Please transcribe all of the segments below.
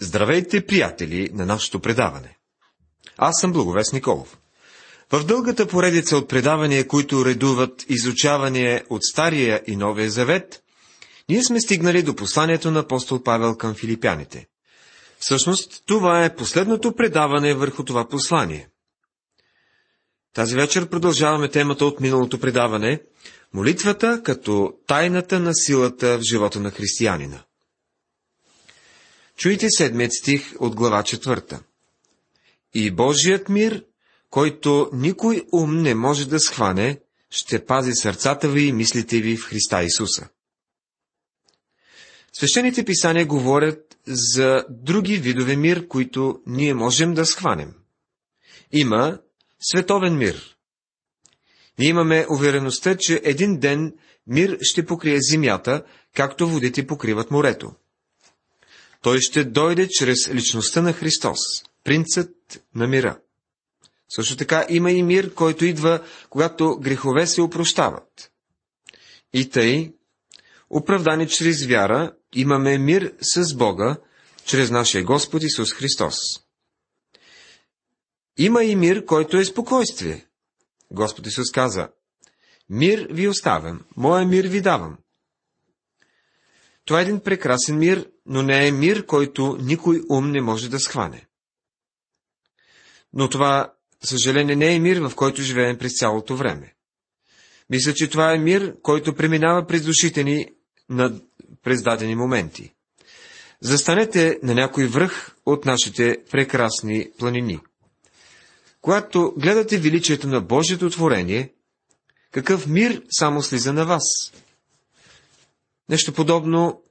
Здравейте, приятели, на нашето предаване. Аз съм Благовест Николов. В дългата поредица от предавания, които редуват изучаване от Стария и Новия Завет, ние сме стигнали до посланието на апостол Павел към филипяните. Всъщност, това е последното предаване върху това послание. Тази вечер продължаваме темата от миналото предаване – молитвата като тайната на силата в живота на християнина. Чуйте седмият стих от глава четвърта. И Божият мир, който никой ум не може да схване, ще пази сърцата ви и мислите ви в Христа Исуса. Свещените писания говорят за други видове мир, които ние можем да схванем. Има световен мир. Ние имаме увереността, че един ден мир ще покрие земята, както водите покриват морето. Той ще дойде чрез личността на Христос, принцът на мира. Също така има и мир, който идва, когато грехове се опрощават. И тъй, оправдани чрез вяра, имаме мир с Бога, чрез нашия Господ Исус Христос. Има и мир, който е спокойствие. Господ Исус каза, Мир ви оставям, моя мир ви давам. Това е един прекрасен мир, но не е мир, който никой ум не може да схване. Но това, съжаление, не е мир, в който живеем през цялото време. Мисля, че това е мир, който преминава през душите ни на, през дадени моменти. Застанете на някой връх от нашите прекрасни планини. Когато гледате величието на Божието творение, какъв мир само слиза на вас? Нещо подобно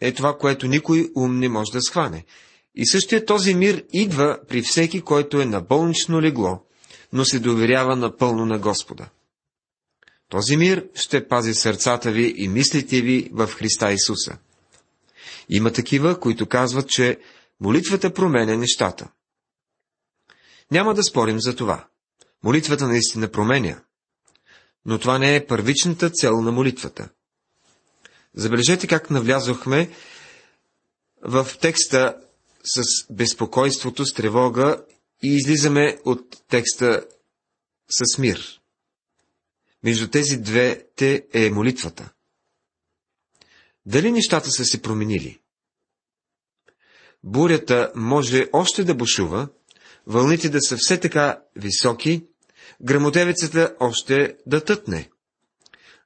е това, което никой ум не може да схване. И същия този мир идва при всеки, който е на болнично легло, но се доверява напълно на Господа. Този мир ще пази сърцата ви и мислите ви в Христа Исуса. Има такива, които казват, че молитвата променя нещата. Няма да спорим за това. Молитвата наистина променя. Но това не е първичната цел на молитвата. Забележете как навлязохме в текста с безпокойството, с тревога и излизаме от текста с мир. Между тези две те е молитвата. Дали нещата са се променили? Бурята може още да бушува, вълните да са все така високи, грамотевицата още да тътне.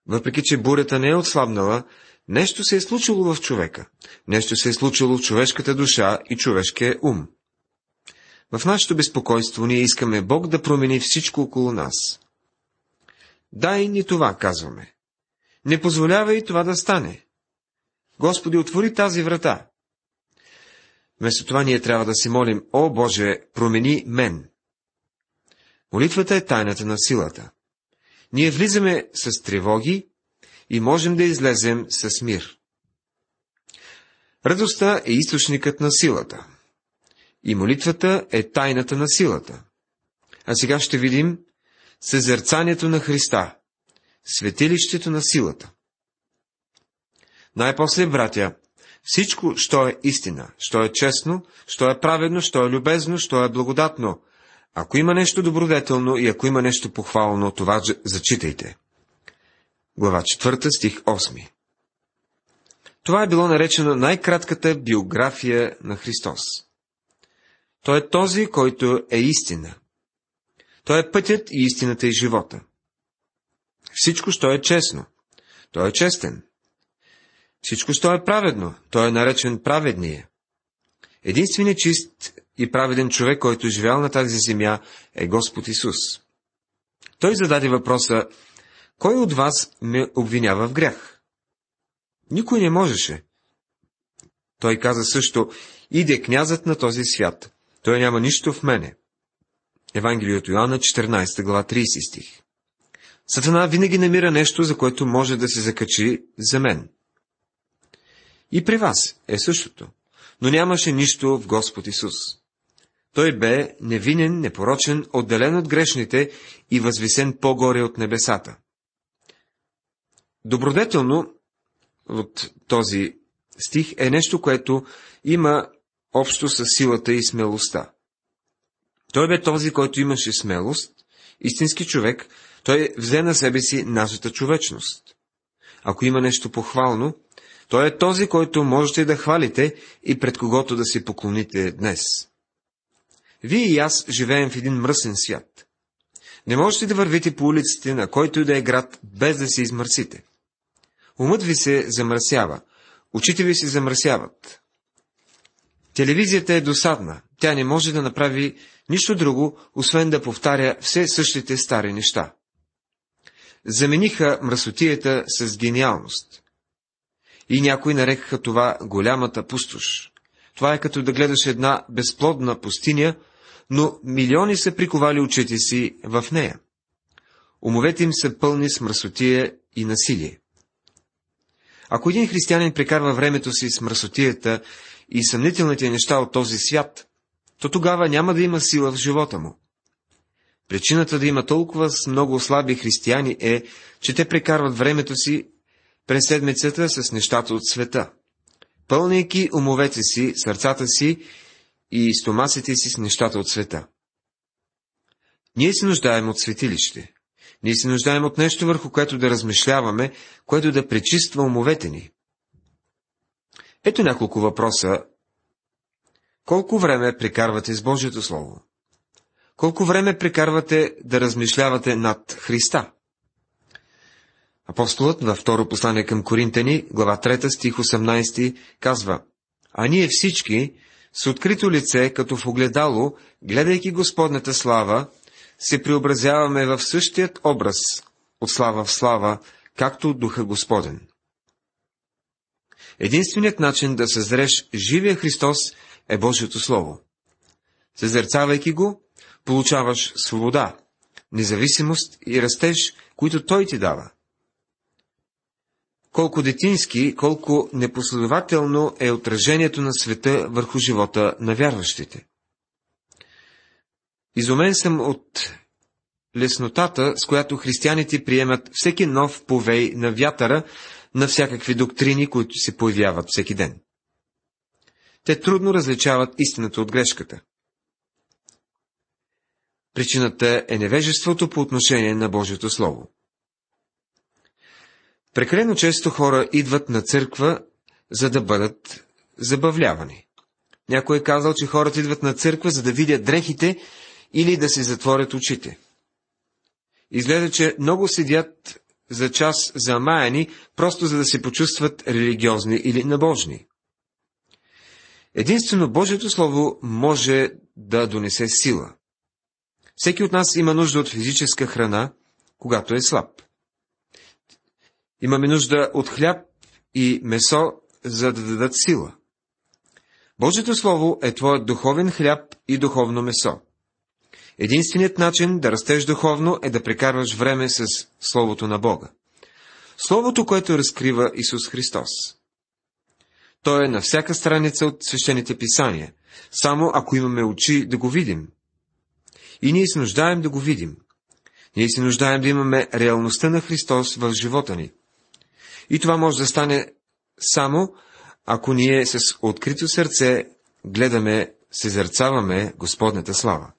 Въпреки, че бурята не е отслабнала, Нещо се е случило в човека. Нещо се е случило в човешката душа и човешкия ум. В нашето безпокойство ние искаме Бог да промени всичко около нас. Дай ни това, казваме. Не позволявай това да стане. Господи, отвори тази врата. Вместо това ние трябва да се молим, О Боже, промени мен. Молитвата е тайната на силата. Ние влизаме с тревоги и можем да излезем с мир. Радостта е източникът на силата. И молитвата е тайната на силата. А сега ще видим съзерцанието на Христа, светилището на силата. Най-после, братя, всичко, що е истина, що е честно, що е праведно, що е любезно, що е благодатно, ако има нещо добродетелно и ако има нещо похвално, това зачитайте глава 4, стих 8. Това е било наречено най-кратката биография на Христос. Той е този, който е истина. Той е пътят и истината и живота. Всичко, що е честно. Той е честен. Всичко, що е праведно. Той е наречен праведния. Единственият чист и праведен човек, който е живял на тази земя, е Господ Исус. Той зададе въпроса, кой от вас ме обвинява в грях? Никой не можеше. Той каза също, иде князът на този свят. Той няма нищо в мене. Евангелието Йоанна, 14 глава, 30 стих. Сатана винаги намира нещо, за което може да се закачи за мен. И при вас е същото, но нямаше нищо в Господ Исус. Той бе невинен, непорочен, отделен от грешните и възвисен по-горе от небесата. Добродетелно от този стих е нещо, което има общо с силата и смелостта. Той бе този, който имаше смелост, истински човек, той взе на себе си нашата човечност. Ако има нещо похвално, той е този, който можете да хвалите и пред когото да се поклоните днес. Вие и аз живеем в един мръсен свят. Не можете да вървите по улиците, на който и да е град, без да се измърсите. Умът ви се замърсява, очите ви се замърсяват. Телевизията е досадна, тя не може да направи нищо друго, освен да повтаря все същите стари неща. Замениха мръсотията с гениалност. И някои нарекаха това голямата пустош. Това е като да гледаш една безплодна пустиня, но милиони са приковали очите си в нея. Умовете им са пълни с мръсотия и насилие. Ако един християнин прекарва времето си с мръсотията и съмнителните неща от този свят, то тогава няма да има сила в живота му. Причината да има толкова много слаби християни е, че те прекарват времето си през седмицата с нещата от света, пълнейки умовете си, сърцата си и стомасите си с нещата от света. Ние се нуждаем от светилище. Ние се нуждаем от нещо, върху което да размишляваме, което да пречиства умовете ни. Ето няколко въпроса. Колко време прекарвате с Божието Слово? Колко време прекарвате да размишлявате над Христа? Апостолът във второ послание към Коринтени, глава 3, стих 18, казва А ние всички, с открито лице, като в огледало, гледайки Господната слава, се преобразяваме в същият образ, от слава в слава, както Духа Господен. Единственият начин да съзреш живия Христос е Божието Слово. Съзерцавайки го, получаваш свобода, независимост и растеж, които Той ти дава. Колко детински, колко непоследователно е отражението на света върху живота на вярващите. Изумен съм от леснотата, с която християните приемат всеки нов повей на вятъра на всякакви доктрини, които се появяват всеки ден. Те трудно различават истината от грешката. Причината е невежеството по отношение на Божието Слово. Прекалено често хора идват на църква, за да бъдат забавлявани. Някой е казал, че хората идват на църква, за да видят дрехите или да се затворят очите. Изглежда, че много седят за час замаяни, просто за да се почувстват религиозни или набожни. Единствено Божието Слово може да донесе сила. Всеки от нас има нужда от физическа храна, когато е слаб. Имаме нужда от хляб и месо, за да дадат сила. Божието Слово е твоят духовен хляб и духовно месо. Единственият начин да растеш духовно е да прекарваш време с Словото на Бога. Словото, което разкрива Исус Христос. Той е на всяка страница от свещените писания, само ако имаме очи да го видим. И ние се нуждаем да го видим. Ние се нуждаем да имаме реалността на Христос в живота ни. И това може да стане само, ако ние с открито сърце гледаме, сезърцаваме Господната слава.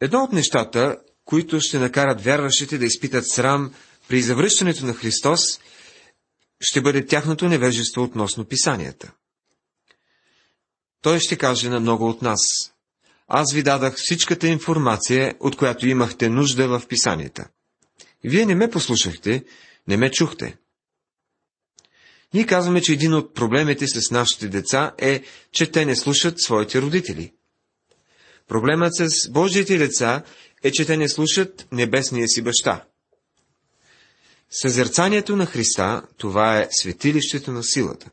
Едно от нещата, които ще накарат вярващите да изпитат срам при завръщането на Христос, ще бъде тяхното невежество относно писанията. Той ще каже на много от нас. Аз ви дадах всичката информация, от която имахте нужда в писанията. Вие не ме послушахте, не ме чухте. Ние казваме, че един от проблемите с нашите деца е, че те не слушат своите родители. Проблемът с Божиите деца е, че те не слушат небесния си баща. Съзерцанието на Христа, това е светилището на силата.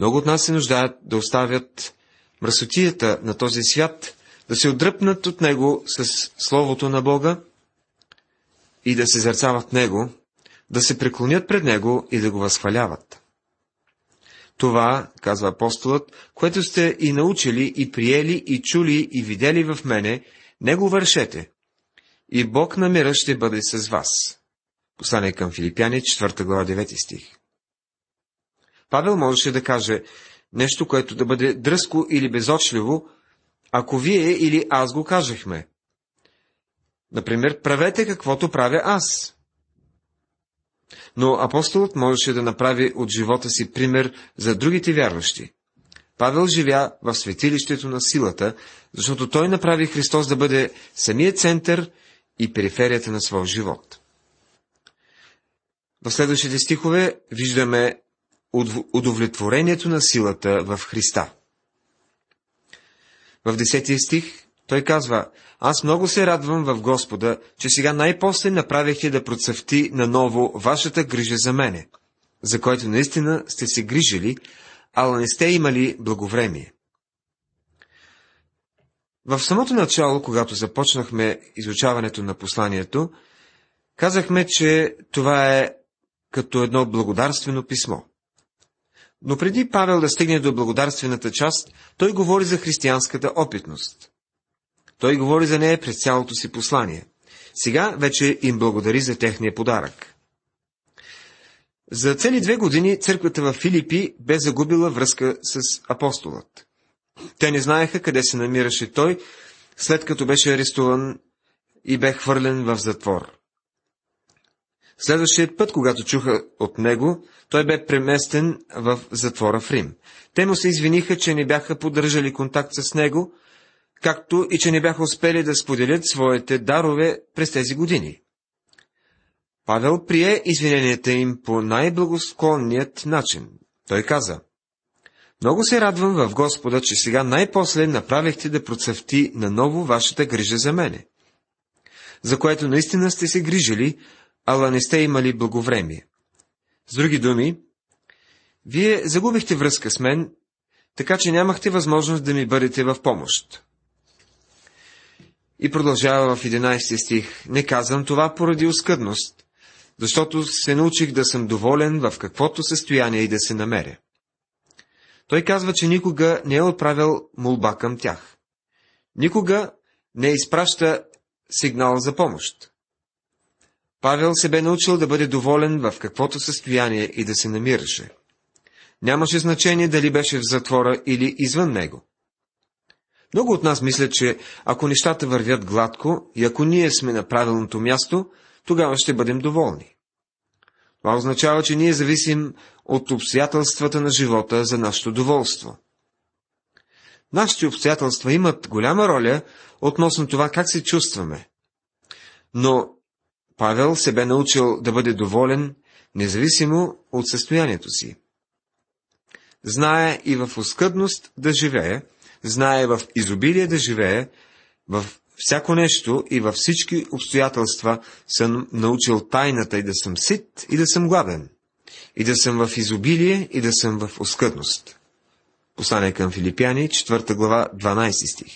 Много от нас се нуждаят да оставят мръсотията на този свят, да се отдръпнат от него с Словото на Бога и да се зерцават него, да се преклонят пред него и да го възхваляват. Това, казва апостолът, което сте и научили, и приели, и чули, и видели в мене, не го вършете. И Бог на мира ще бъде с вас. Послание към Филипяни, 4 глава, 9 стих. Павел можеше да каже нещо, което да бъде дръско или безочливо, ако вие или аз го кажехме. Например, правете каквото правя аз. Но апостолът можеше да направи от живота си пример за другите вярващи. Павел живя в светилището на силата, защото той направи Христос да бъде самият център и периферията на своя живот. В следващите стихове виждаме удовлетворението на силата в Христа. В 10 стих той казва, аз много се радвам в Господа, че сега най-после направихте да процъфти наново вашата грижа за мене, за който наистина сте се грижили, ала не сте имали благовремие. В самото начало, когато започнахме изучаването на посланието, казахме, че това е като едно благодарствено писмо. Но преди Павел да стигне до благодарствената част, той говори за християнската опитност. Той говори за нея през цялото си послание. Сега вече им благодари за техния подарък. За цели две години църквата в Филипи бе загубила връзка с апостолът. Те не знаеха къде се намираше той, след като беше арестуван и бе хвърлен в затвор. Следващият път, когато чуха от него, той бе преместен в затвора в Рим. Те му се извиниха, че не бяха поддържали контакт с него, както и че не бяха успели да споделят своите дарове през тези години. Павел прие извиненията им по най-благосклонният начин. Той каза, Много се радвам в Господа, че сега най-после направихте да процъфти наново вашата грижа за мене, за което наистина сте се грижили, ала не сте имали благовремие. С други думи, вие загубихте връзка с мен, така че нямахте възможност да ми бъдете в помощ. И продължава в 11 стих. Не казвам това поради оскъдност, защото се научих да съм доволен в каквото състояние и да се намеря. Той казва, че никога не е отправил молба към тях. Никога не изпраща сигнал за помощ. Павел се бе научил да бъде доволен в каквото състояние и да се намираше. Нямаше значение дали беше в затвора или извън него. Много от нас мислят, че ако нещата вървят гладко и ако ние сме на правилното място, тогава ще бъдем доволни. Това означава, че ние зависим от обстоятелствата на живота за нашето доволство. Нашите обстоятелства имат голяма роля относно това как се чувстваме. Но Павел се бе научил да бъде доволен, независимо от състоянието си. Знае и в оскъдност да живее, знае в изобилие да живее, в всяко нещо и във всички обстоятелства съм научил тайната и да съм сит и да съм гладен, и да съм в изобилие и да съм в оскъдност. Послание към Филипяни, 4 глава, 12 стих.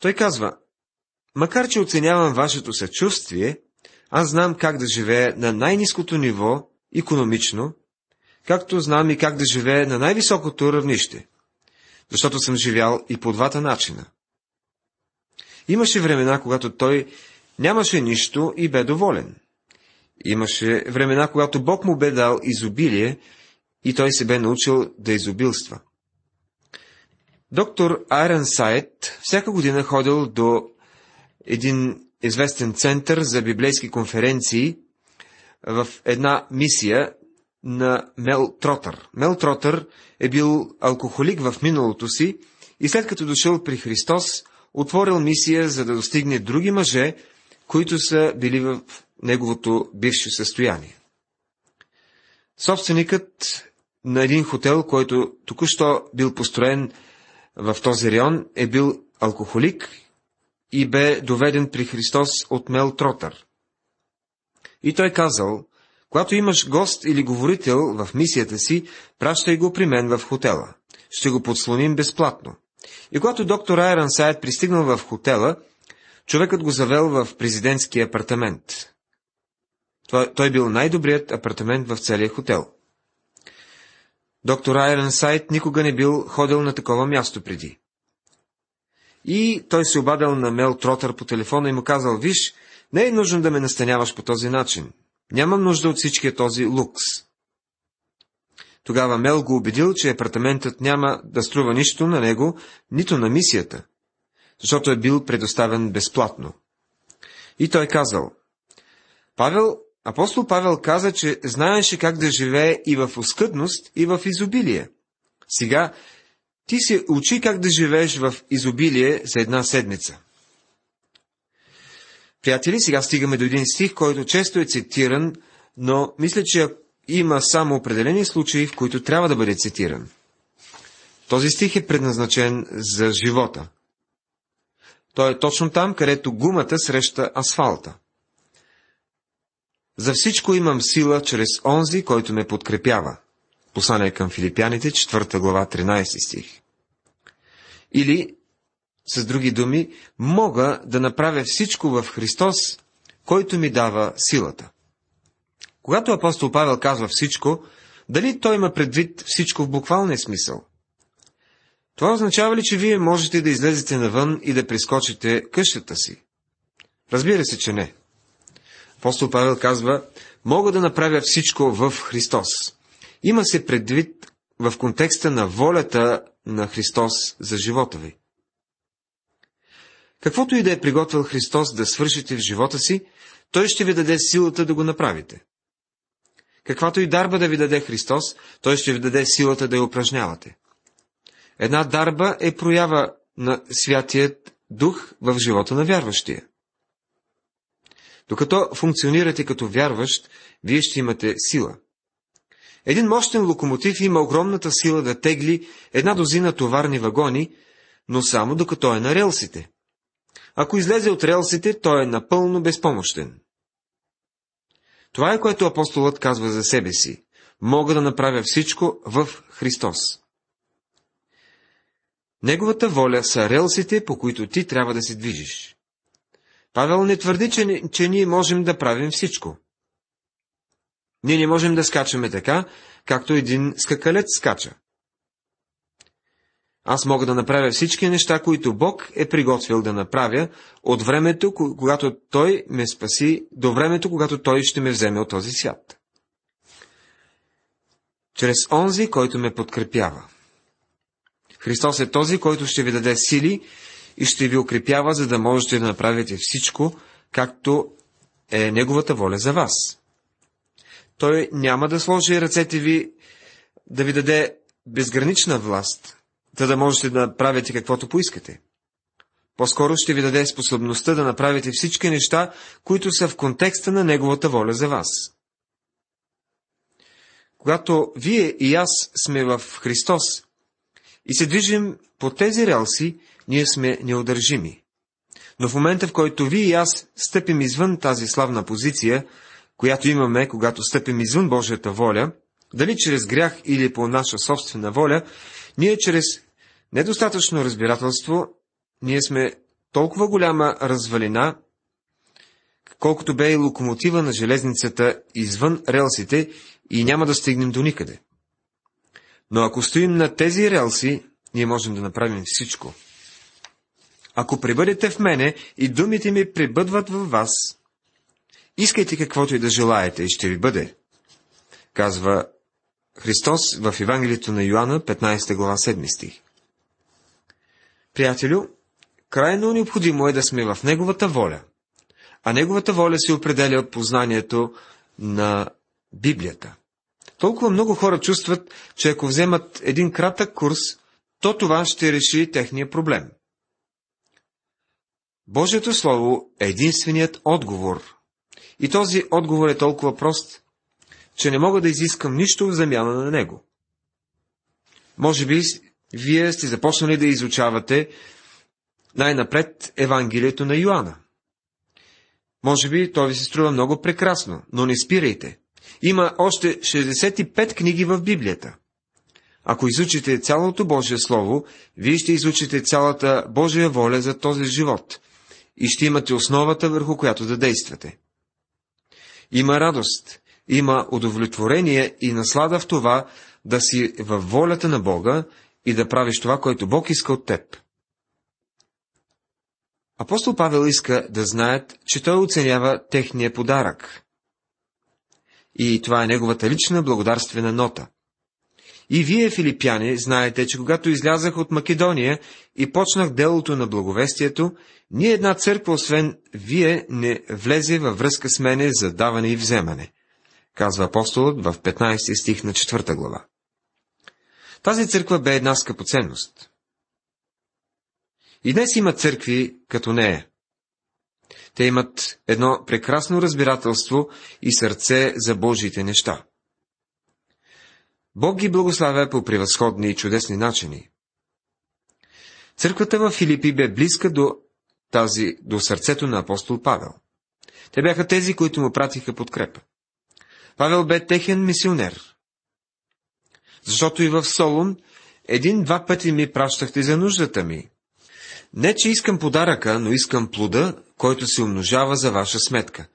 Той казва, макар че оценявам вашето съчувствие, аз знам как да живея на най-низкото ниво, економично, както знам и как да живея на най-високото равнище защото съм живял и по двата начина. Имаше времена, когато той нямаше нищо и бе доволен. Имаше времена, когато Бог му бе дал изобилие и той се бе научил да изобилства. Доктор Айрен Сайт всяка година ходил до един известен център за библейски конференции в една мисия на Мел Тротър. Мел Тротър е бил алкохолик в миналото си и след като дошъл при Христос, отворил мисия, за да достигне други мъже, които са били в неговото бивше състояние. Собственикът на един хотел, който току-що бил построен в този район, е бил алкохолик и бе доведен при Христос от Мел Тротър. И той казал, когато имаш гост или говорител в мисията си, пращай го при мен в хотела. Ще го подслоним безплатно. И когато доктор Айран Сайд пристигнал в хотела, човекът го завел в президентския апартамент. Той, той бил най-добрият апартамент в целия хотел. Доктор Айрон Сайт никога не бил ходил на такова място преди. И той се обадил на Мел Тротър по телефона и му казал, виж, не е нужно да ме настаняваш по този начин. Нямам нужда от всичкия този лукс. Тогава Мел го убедил, че апартаментът няма да струва нищо на него, нито на мисията, защото е бил предоставен безплатно. И той казал, Павел, апостол Павел каза, че знаеше как да живее и в оскъдност, и в изобилие. Сега ти се учи как да живееш в изобилие за една седмица. Приятели, сега стигаме до един стих, който често е цитиран, но мисля, че има само определени случаи, в които трябва да бъде цитиран. Този стих е предназначен за живота. Той е точно там, където гумата среща асфалта. За всичко имам сила чрез онзи, който ме подкрепява. Послание към филипяните, 4 глава, 13 стих. Или, с други думи, мога да направя всичко в Христос, който ми дава силата. Когато апостол Павел казва всичко, дали той има предвид всичко в буквалния смисъл? Това означава ли, че вие можете да излезете навън и да прискочите къщата си? Разбира се, че не. Апостол Павел казва, мога да направя всичко в Христос. Има се предвид в контекста на волята на Христос за живота ви. Каквото и да е приготвил Христос да свършите в живота си, Той ще ви даде силата да го направите. Каквато и дарба да ви даде Христос, Той ще ви даде силата да я упражнявате. Една дарба е проява на Святият Дух в живота на вярващия. Докато функционирате като вярващ, вие ще имате сила. Един мощен локомотив има огромната сила да тегли една дозина товарни вагони, но само докато е на релсите. Ако излезе от релсите, той е напълно безпомощен. Това е което апостолът казва за себе си. Мога да направя всичко в Христос. Неговата воля са релсите, по които ти трябва да се движиш. Павел не твърди, че, че ние можем да правим всичко. Ние не можем да скачаме така, както един скакалец скача. Аз мога да направя всички неща, които Бог е приготвил да направя от времето, когато Той ме спаси, до времето, когато Той ще ме вземе от този свят. Чрез онзи, който ме подкрепява. Христос е този, който ще ви даде сили и ще ви укрепява, за да можете да направите всичко, както е Неговата воля за вас. Той няма да сложи ръцете ви да ви даде безгранична власт, за да можете да направите каквото поискате. По-скоро ще ви даде способността да направите всички неща, които са в контекста на Неговата воля за вас. Когато вие и аз сме в Христос и се движим по тези релси, ние сме неудържими. Но в момента, в който вие и аз стъпим извън тази славна позиция, която имаме, когато стъпим извън Божията воля, дали чрез грях или по наша собствена воля, ние чрез недостатъчно разбирателство, ние сме толкова голяма развалина, колкото бе и локомотива на железницата извън релсите и няма да стигнем до никъде. Но ако стоим на тези релси, ние можем да направим всичко. Ако прибъдете в мене и думите ми прибъдват във вас, искайте каквото и да желаете и ще ви бъде, казва Христос в Евангелието на Йоанна, 15 глава, 7 стих. Приятелю, крайно необходимо е да сме в Неговата воля, а Неговата воля се определя от познанието на Библията. Толкова много хора чувстват, че ако вземат един кратък курс, то това ще реши техния проблем. Божието Слово е единственият отговор. И този отговор е толкова прост, че не мога да изискам нищо в замяна на него. Може би вие сте започнали да изучавате най-напред Евангелието на Йоанна. Може би то ви се струва много прекрасно, но не спирайте. Има още 65 книги в Библията. Ако изучите цялото Божие Слово, вие ще изучите цялата Божия воля за този живот и ще имате основата, върху която да действате. Има радост, има удовлетворение и наслада в това да си във волята на Бога и да правиш това, което Бог иска от теб. Апостол Павел иска да знаят, че той оценява техния подарък. И това е неговата лична благодарствена нота. И вие, филипяни, знаете, че когато излязах от Македония и почнах делото на благовестието, ни една църква, освен вие, не влезе във връзка с мене за даване и вземане, казва апостолът в 15 стих на 4 глава. Тази църква бе една скъпоценност. И днес има църкви като нея. Те имат едно прекрасно разбирателство и сърце за Божиите неща. Бог ги благославя по превъзходни и чудесни начини. Църквата в Филипи бе близка до тази, до сърцето на апостол Павел. Те бяха тези, които му пратиха подкрепа. Павел бе техен мисионер. Защото и в Солун един-два пъти ми пращахте за нуждата ми. Не, че искам подаръка, но искам плода, който се умножава за ваша сметка.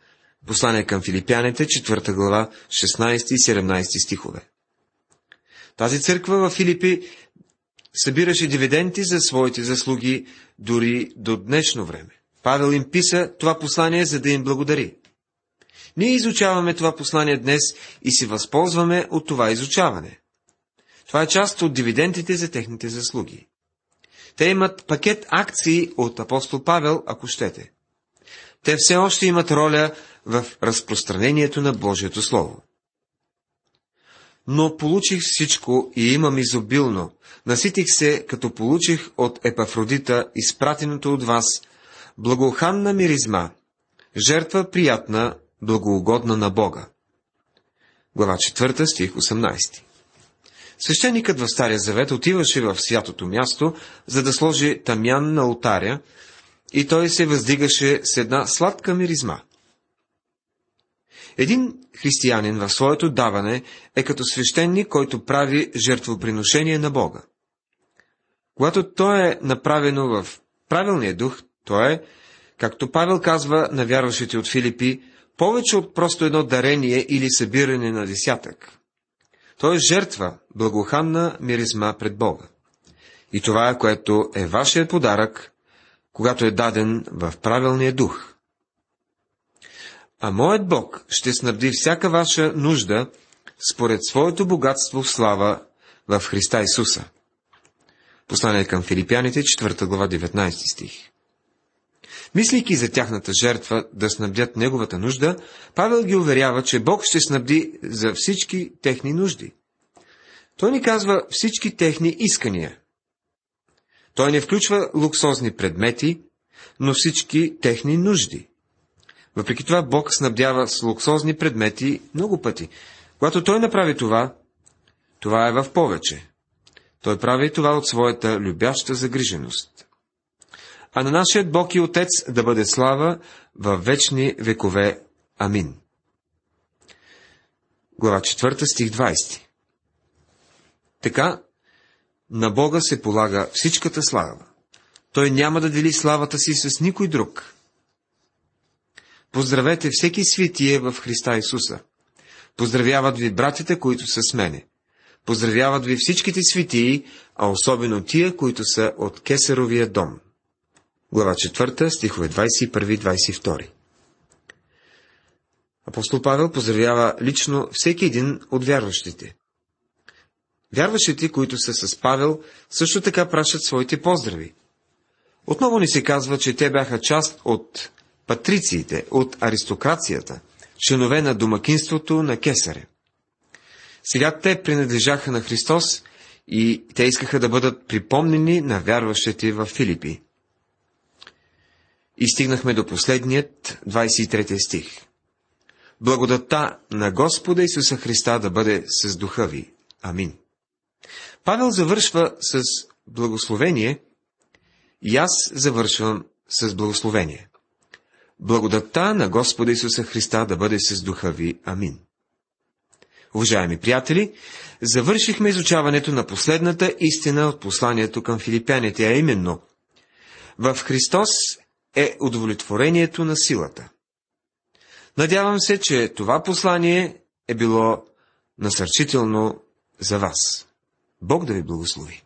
Послание към филипяните, 4 глава, 16 и 17 стихове. Тази църква в Филипи събираше дивиденти за своите заслуги дори до днешно време. Павел им писа това послание, за да им благодари. Ние изучаваме това послание днес и се възползваме от това изучаване. Това е част от дивидендите за техните заслуги. Те имат пакет акции от апостол Павел, ако щете. Те все още имат роля в разпространението на Божието Слово. Но получих всичко и имам изобилно. Наситих се, като получих от Епафродита, изпратеното от вас, благоханна миризма, жертва приятна, благоугодна на Бога. Глава 4, стих 18 Свещеникът в Стария Завет отиваше в святото място, за да сложи тамян на алтаря, и той се въздигаше с една сладка миризма. Един християнин в своето даване е като свещеник, който прави жертвоприношение на Бога. Когато то е направено в правилния дух, то е, както Павел казва на вярващите от Филипи, повече от просто едно дарение или събиране на десятък. Той е жертва, благоханна миризма пред Бога. И това е, което е вашият подарък, когато е даден в правилния дух. А моят Бог ще снабди всяка ваша нужда според своето богатство в слава в Христа Исуса. Послание към филипяните, 4 глава, 19 стих. Мислейки за тяхната жертва да снабдят неговата нужда, Павел ги уверява, че Бог ще снабди за всички техни нужди. Той ни казва всички техни искания. Той не включва луксозни предмети, но всички техни нужди. Въпреки това Бог снабдява с луксозни предмети много пъти. Когато Той направи това, това е в повече. Той прави това от своята любяща загриженост а на нашият Бог и Отец да бъде слава във вечни векове. Амин. Глава 4, стих 20 Така, на Бога се полага всичката слава. Той няма да дели славата си с никой друг. Поздравете всеки светие в Христа Исуса. Поздравяват ви братите, които са с мене. Поздравяват ви всичките светии, а особено тия, които са от Кесаровия дом глава 4, стихове 21-22. Апостол Павел поздравява лично всеки един от вярващите. Вярващите, които са с Павел, също така пращат своите поздрави. Отново ни се казва, че те бяха част от патрициите, от аристокрацията, членове на домакинството на Кесаре. Сега те принадлежаха на Христос и те искаха да бъдат припомнени на вярващите в Филипи. И стигнахме до последният 23 стих. Благодата на Господа Исуса Христа да бъде с духа ви. Амин. Павел завършва с благословение и аз завършвам с благословение. Благодата на Господа Исуса Христа да бъде с духа ви. Амин. Уважаеми приятели, завършихме изучаването на последната истина от посланието към филипяните, а именно в Христос е удовлетворението на силата. Надявам се, че това послание е било насърчително за вас. Бог да ви благослови.